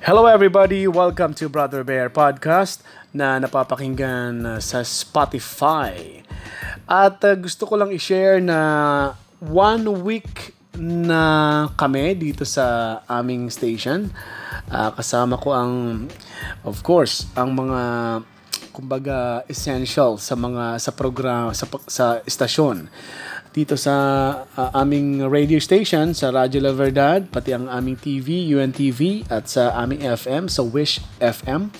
Hello everybody, welcome to Brother Bear Podcast na napapakinggan uh, sa Spotify. At uh, gusto ko lang i-share na one week na kami dito sa aming station. Uh, kasama ko ang, of course, ang mga kumbaga essential sa mga sa program sa sa istasyon dito sa uh, aming radio station sa Radyo La Verdad, pati ang aming TV, UNTV at sa aming FM, sa Wish FM.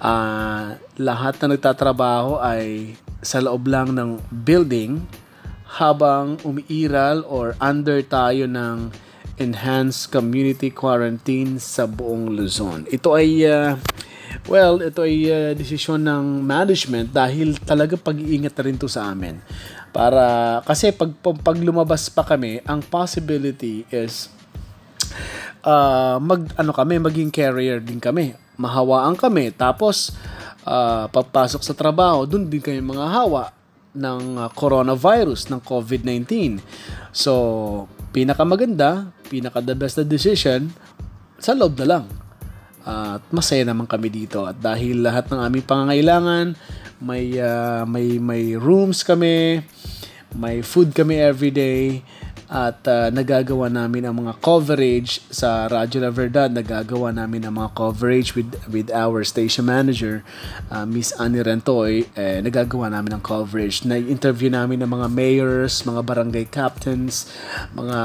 Uh, lahat na nagtatrabaho ay sa loob lang ng building habang umiiral or under tayo ng enhanced community quarantine sa buong Luzon. Ito ay uh, well, ito ay uh, desisyon ng management dahil talaga pag-iingat na rin to sa amin. Para, kasi pag, pag lumabas pa kami, ang possibility is uh, mag, ano kami, maging carrier din kami. Mahawaan kami. Tapos, uh, papasok sa trabaho, dun din kami mga hawa ng uh, coronavirus, ng COVID-19. So, pinakamaganda, pinaka the best na decision, sa loob na lang. At masaya naman kami dito. At dahil lahat ng aming pangangailangan, may uh, may may rooms kami, may food kami every day at uh, nagagawa namin ang mga coverage sa Radyo La Verdad. Nagagawa namin ang mga coverage with with our station manager uh, Miss Annie Rentoy. Eh, nagagawa namin ang coverage. Na interview namin ng mga mayors mga barangay captains mga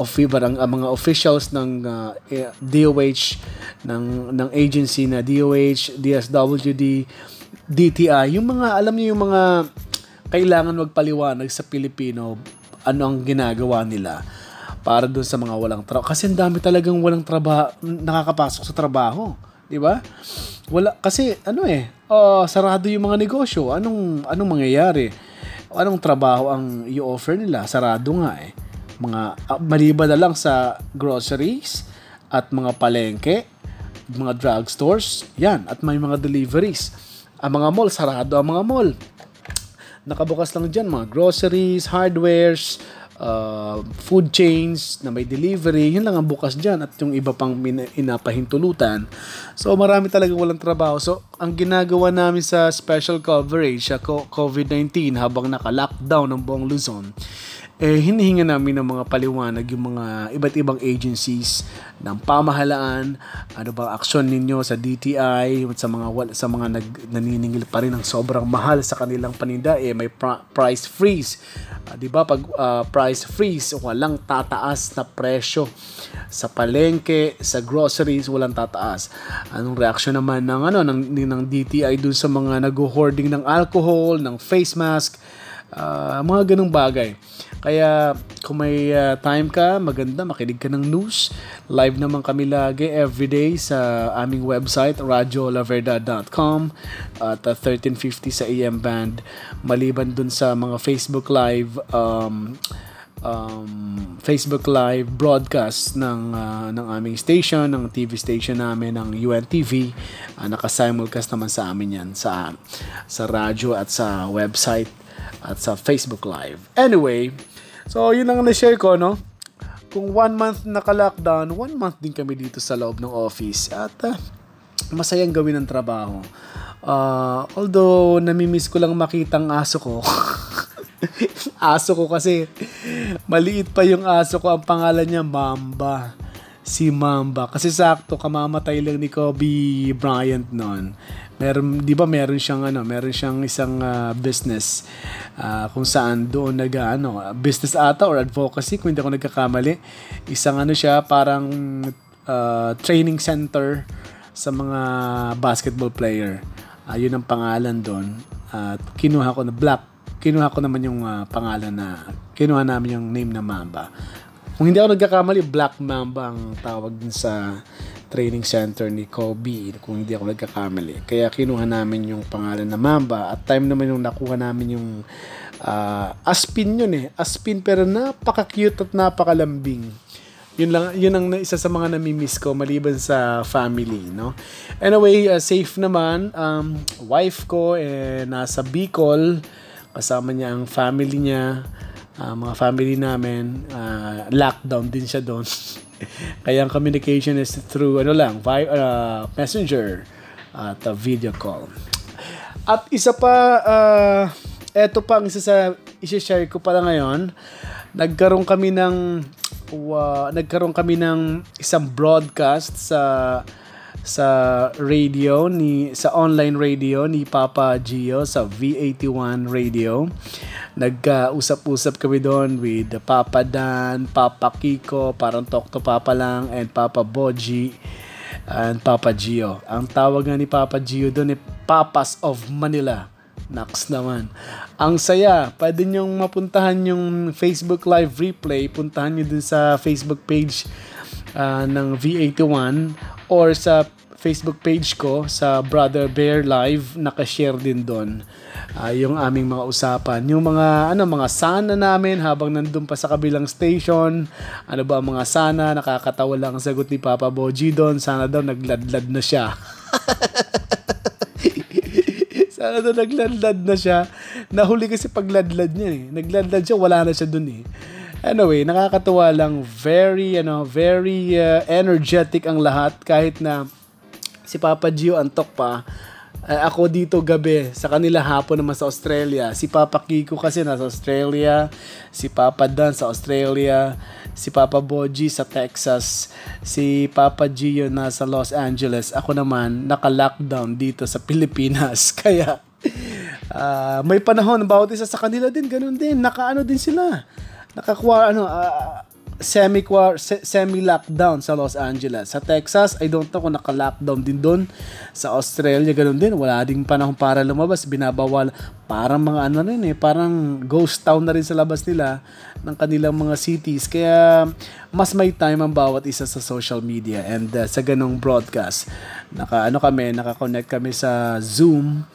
ofi barang uh, mga officials ng uh, DOH ng ng agency na DOH DSWD DTI, yung mga, alam niyo yung mga kailangan magpaliwanag sa Pilipino ano ang ginagawa nila para doon sa mga walang trabaho. Kasi ang dami talagang walang trabaho, nakakapasok sa trabaho. Di ba? Wala, kasi ano eh, uh, sarado yung mga negosyo. Anong, anong mangyayari? Anong trabaho ang i-offer nila? Sarado nga eh. Mga, uh, maliban na lang sa groceries at mga palengke, mga drugstores, yan, at may mga deliveries ang mga mall, sarado ang mga mall. Nakabukas lang dyan mga groceries, hardwares, uh, food chains na may delivery, yun lang ang bukas dyan at yung iba pang inapahintulutan. So marami talaga walang trabaho. So ang ginagawa namin sa special coverage sa COVID-19 habang naka-lockdown ng buong Luzon, eh, hinihinga namin ng mga paliwanag yung mga iba't ibang agencies ng pamahalaan, ano bang aksyon ninyo sa DTI, sa mga sa mga nag, naniningil pa rin ng sobrang mahal sa kanilang paninda, eh, may pra- price freeze. Uh, 'Di ba pag uh, price freeze, walang tataas na presyo sa palengke, sa groceries, walang tataas. Anong reaksyon naman ng ano ng, ng DTI dun sa mga nag-hoarding ng alcohol, ng face mask, uh, mga ganung bagay. Kaya kung may uh, time ka, maganda makinig ka ng news. Live naman kami lagi everyday sa aming website radiolaverda.com at uh, 1350 sa AM band. Maliban dun sa mga Facebook live um, um, Facebook live broadcast ng uh, ng aming station, ng TV station namin ng UNTV. Uh, naka-simulcast naman sa amin 'yan sa sa radyo at sa website at sa Facebook live. Anyway, So, yun ang na-share ko, no? Kung one month naka-lockdown, one month din kami dito sa loob ng office. At uh, masayang gawin ang trabaho. Uh, although, namimiss ko lang makita ang aso ko. aso ko kasi maliit pa yung aso ko. Ang pangalan niya, Mamba. Si Mamba. Kasi sakto, kamamatay lang ni Kobe Bryant noon meron 'di ba meron siyang ano, meron siyang isang uh, business uh, kung saan doon nag ano, business ata or advocacy kung hindi ako nagkakamali. Isang ano siya parang uh, training center sa mga basketball player. Uh, yun ang pangalan doon. At uh, kinuha ko na Black. Kinuha ko naman yung uh, pangalan na kinuha namin yung name na Mamba. Kung hindi ako nagkakamali, Black Mamba ang tawag din sa training center ni Kobe kung hindi ako nagkakamali. Kaya kinuha namin yung pangalan na Mamba at time naman yung nakuha namin yung uh, Aspin yun eh. Aspin pero napaka-cute at napakalambing. Yun lang yun ang isa sa mga nami-miss ko maliban sa family, no. Anyway, uh, safe naman um wife ko eh nasa Bicol kasama niya ang family niya, uh, mga family namin, uh, lockdown din siya doon. Kaya ang communication is through ano lang, via uh, messenger at uh, video call. At isa pa, uh, eto pa ang isa sa isi-share ko pala ngayon. Nagkaroon kami ng uh, nagkaroon kami ng isang broadcast sa sa radio ni sa online radio ni Papa Gio sa V81 radio. Nagkausap-usap kami doon with Papa Dan, Papa Kiko, parang talk to Papa lang and Papa Boji and Papa Gio. Ang tawag nga ni Papa Gio doon ay Papas of Manila. Naks naman. Ang saya. Pwede nyong mapuntahan yung Facebook Live replay. Puntahan nyo dun sa Facebook page uh, ng V81 or sa Facebook page ko sa Brother Bear Live naka-share din doon uh, yung aming mga usapan. Yung mga ano mga sana namin habang nandun pa sa kabilang station. Ano ba mga sana? Nakakatawa lang ang sagot ni Papa Boji doon sana daw nagladlad na siya. Sana daw nagladlad na siya. Nahuli kasi pagladlad niya eh. Nagladlad siya wala na siya doon eh Anyway, nakakatuwa lang. Very, ano, very uh, energetic ang lahat kahit na si Papa Gio antok pa. Uh, ako dito gabi, sa kanila hapon naman sa Australia. Si Papa Kiko kasi nasa Australia, si Papa Dan sa Australia, si Papa Boji sa Texas, si Papa Gio nasa Los Angeles. Ako naman naka-lockdown dito sa Pilipinas. Kaya uh, may panahon bawat isa sa kanila din ganun din. Nakaano din sila nakakuha ano uh, semi semi lockdown sa Los Angeles. Sa Texas, I don't know kung naka-lockdown din doon. Sa Australia, ganun din. Wala ding panahon para lumabas. Binabawal. Parang mga ano rin eh. Parang ghost town na rin sa labas nila ng kanilang mga cities. Kaya mas may time ang bawat isa sa social media and uh, sa ganong broadcast. Naka ano kami, naka-connect kami sa Zoom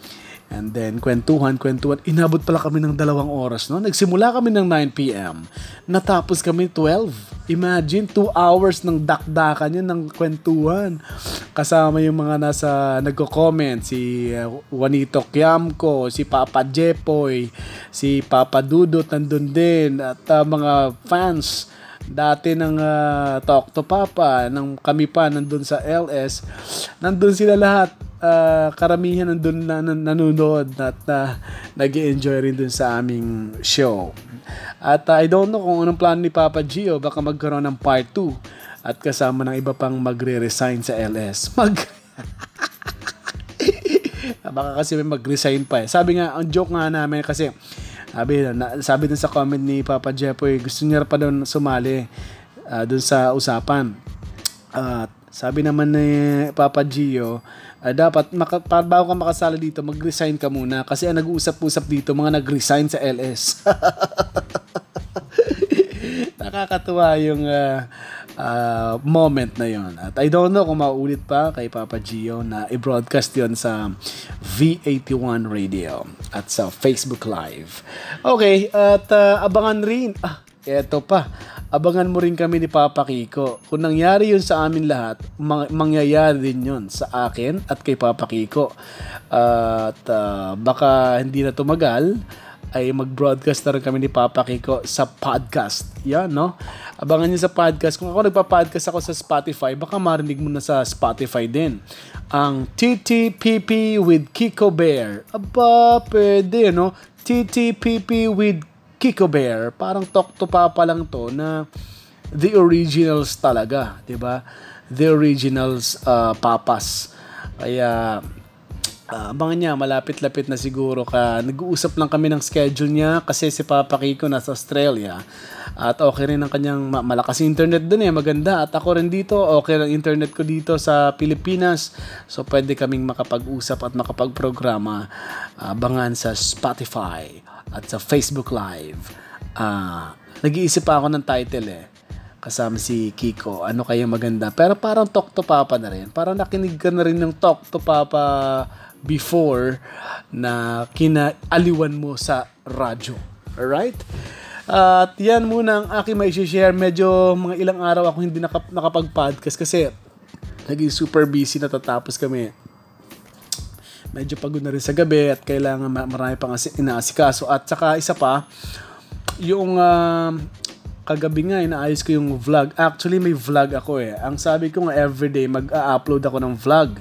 And then, kwentuhan, kwentuhan. Inabot pala kami ng dalawang oras, no? Nagsimula kami ng 9pm. Natapos kami 12. Imagine, 2 hours ng dakdakan yun ng kwentuhan. Kasama yung mga nasa nagko-comment. Si uh, Juanito Kiamco, si Papa Jepoy, si Papa Dudot nandun din. At uh, mga fans dati ng uh, Talk to Papa, nang kami pa nandun sa LS, nandun sila lahat uh, karamihan nandun na, na nanonood at uh, nag enjoy rin dun sa aming show. At uh, I don't know kung anong plano ni Papa Gio, baka magkaroon ng part 2 at kasama ng iba pang magre-resign sa LS. Mag... baka kasi may mag-resign pa eh. Sabi nga, ang joke nga namin kasi, sabi, na, sabi dun sa comment ni Papa Jepoy, gusto niya pa doon sumali uh, dun sa usapan. At uh, sabi naman ni Papa Gio, uh, dapat maka, para bago ka makasala dito, mag-resign ka muna kasi ang nag-uusap-usap dito, mga nag-resign sa LS. Nakakatuwa yung uh, uh, moment na yon. At I don't know kung maulit pa kay Papa Gio na i-broadcast yon sa V81 Radio at sa Facebook Live. Okay, at uh, abangan rin. Ah, eto pa abangan mo rin kami ni Papa Kiko. Kung nangyari yun sa amin lahat, mang- mangyayari din yun sa akin at kay Papa Kiko. Uh, at uh, baka hindi na tumagal, ay mag-broadcast na rin kami ni Papa Kiko sa podcast. Yan, no? Abangan niyo sa podcast. Kung ako nagpa-podcast ako sa Spotify, baka marinig mo na sa Spotify din. Ang TTPP with Kiko Bear. Aba, pwede, no? TTPP with Kiko Bear, parang talk to papa lang to na the originals talaga, 'di ba? The originals uh, papas. Kaya uh, abangan niya, malapit-lapit na siguro ka. Nag-uusap lang kami ng schedule niya kasi si Papa Kiko nasa Australia. At okay rin ang kanyang malakas internet dun eh, maganda. At ako rin dito, okay ang internet ko dito sa Pilipinas. So pwede kaming makapag-usap at makapag-programa. Abangan sa Spotify at sa Facebook Live. Uh, nag-iisip pa ako ng title eh. Kasama si Kiko. Ano kaya maganda? Pero parang Talk to Papa na rin. Parang nakinig ka na rin ng Talk to Papa before na kinaaliwan mo sa radyo. Alright? At yan muna ang aking may share. Medyo mga ilang araw ako hindi nakap- nakapag-podcast kasi naging super busy natatapos kami medyo pagod na rin sa gabi at kailangan marami pang inaasikaso. At saka isa pa, yung uh, kagabi nga, inaayos ko yung vlog. Actually, may vlog ako eh. Ang sabi ko nga, everyday, mag-upload ako ng vlog.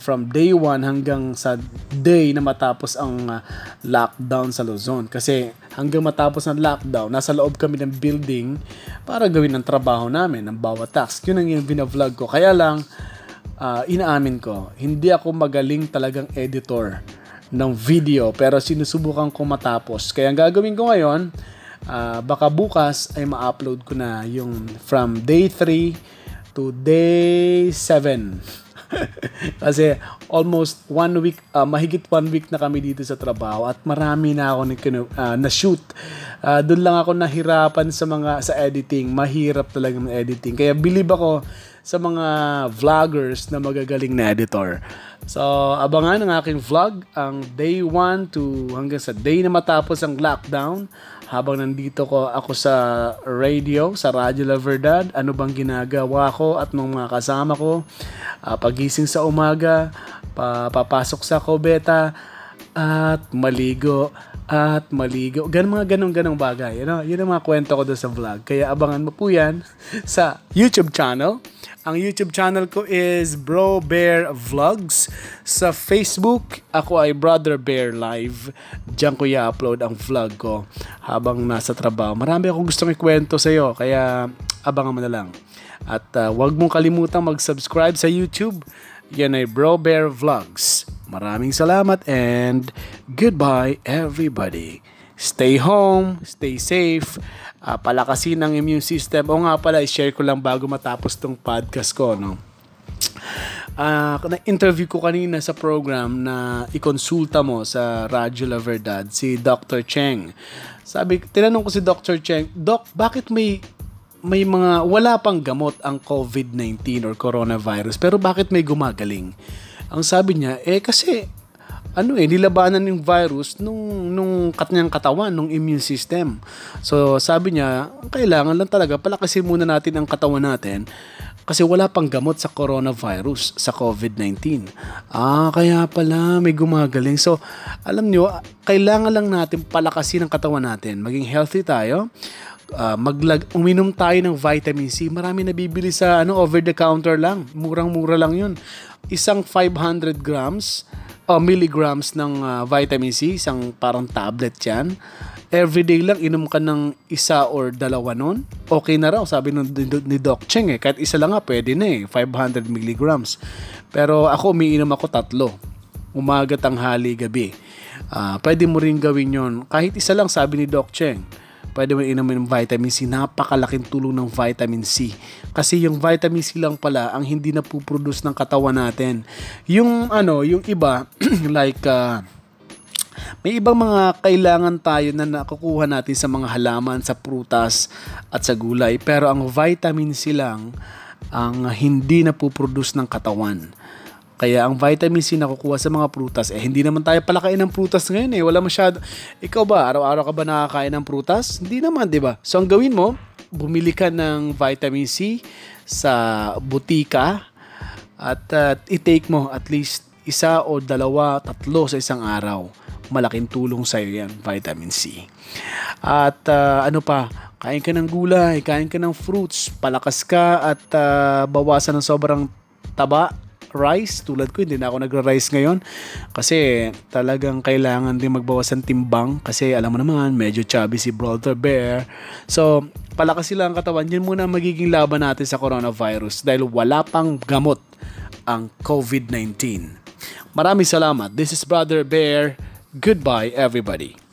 From day 1 hanggang sa day na matapos ang uh, lockdown sa Luzon. Kasi hanggang matapos ng lockdown, nasa loob kami ng building para gawin ang trabaho namin, ng bawat task. Yun ang yung binavlog ko. Kaya lang, uh, inaamin ko, hindi ako magaling talagang editor ng video pero sinusubukan ko matapos. Kaya ang gagawin ko ngayon, uh, baka bukas ay ma-upload ko na yung from day 3 to day 7. Kasi almost one week, uh, mahigit one week na kami dito sa trabaho at marami na ako uh, na-shoot. Uh, Doon lang ako nahirapan sa mga sa editing. Mahirap talaga ng editing. Kaya believe ako sa mga vloggers na magagaling na editor. So, abangan ang aking vlog ang day 1 to hanggang sa day na matapos ang lockdown habang nandito ko ako sa radio, sa Radyo La Verdad, ano bang ginagawa ko at ng mga kasama ko. Uh, pagising sa umaga, pa, papasok sa kubeta, at maligo, at maligo. Gan mga ganong-ganong bagay. You know? Yun ang mga kwento ko doon sa vlog. Kaya abangan mo po yan sa YouTube channel ang YouTube channel ko is Bro Bear Vlogs. Sa Facebook, ako ay Brother Bear Live. Diyan ko i-upload ang vlog ko habang nasa trabaho. Marami akong gustong ikwento sa iyo, kaya abangan mo na lang. At uh, huwag mong kalimutan mag-subscribe sa YouTube. Yan ay Bro Bear Vlogs. Maraming salamat and goodbye everybody. Stay home, stay safe, uh, palakasin ang immune system. O nga pala, i-share ko lang bago matapos tong podcast ko, no? Uh, na-interview ko kanina sa program na ikonsulta mo sa Radyo La Verdad, si Dr. Cheng. Sabi, tinanong ko si Dr. Cheng, Doc, bakit may may mga wala pang gamot ang COVID-19 or coronavirus pero bakit may gumagaling? Ang sabi niya, eh kasi ano eh, nilabanan yung virus nung, nung kanyang katawan, nung immune system. So, sabi niya, kailangan lang talaga palakasin muna natin ang katawan natin kasi wala pang gamot sa coronavirus, sa COVID-19. Ah, kaya pala may gumagaling. So, alam nyo, kailangan lang natin palakasin ang katawan natin. Maging healthy tayo. Uh, maglag uminom tayo ng vitamin C. Marami nabibili sa ano over the counter lang. Murang-mura lang 'yun. Isang 500 grams uh, milligrams ng uh, vitamin C, isang parang tablet yan. Everyday lang, inom ka ng isa or dalawa nun. Okay na raw, sabi ng, ni Doc Cheng eh. Kahit isa lang nga, pwede na eh. 500 milligrams. Pero ako, umiinom ako tatlo. Umaga, tanghali, gabi. Uh, pwede mo rin gawin yon Kahit isa lang, sabi ni Doc Cheng pwede mo inumin ng vitamin C. Napakalaking tulong ng vitamin C. Kasi yung vitamin C lang pala ang hindi na puproduce ng katawan natin. Yung ano, yung iba, like uh, may ibang mga kailangan tayo na nakukuha natin sa mga halaman, sa prutas at sa gulay. Pero ang vitamin C lang ang hindi na puproduce ng katawan. Kaya ang vitamin C na kukuha sa mga prutas, eh hindi naman tayo palakain ng prutas ngayon eh. Wala masyado. Ikaw ba, araw-araw ka ba nakakain ng prutas? Hindi naman, di ba? So ang gawin mo, bumili ka ng vitamin C sa butika at uh, i-take mo at least isa o dalawa, tatlo sa isang araw. Malaking tulong sa iyo yan, vitamin C. At uh, ano pa, kain ka ng gulay, kain ka ng fruits, palakas ka at uh, bawasan ng sobrang taba rice. Tulad ko hindi na ako nagra-rice ngayon. Kasi talagang kailangan din magbawas ng timbang. Kasi alam mo naman medyo chubby si Brother Bear. So palakas sila ang katawan. Yun muna magiging laban natin sa coronavirus. Dahil wala pang gamot ang COVID-19 maraming salamat. This is Brother Bear. Goodbye everybody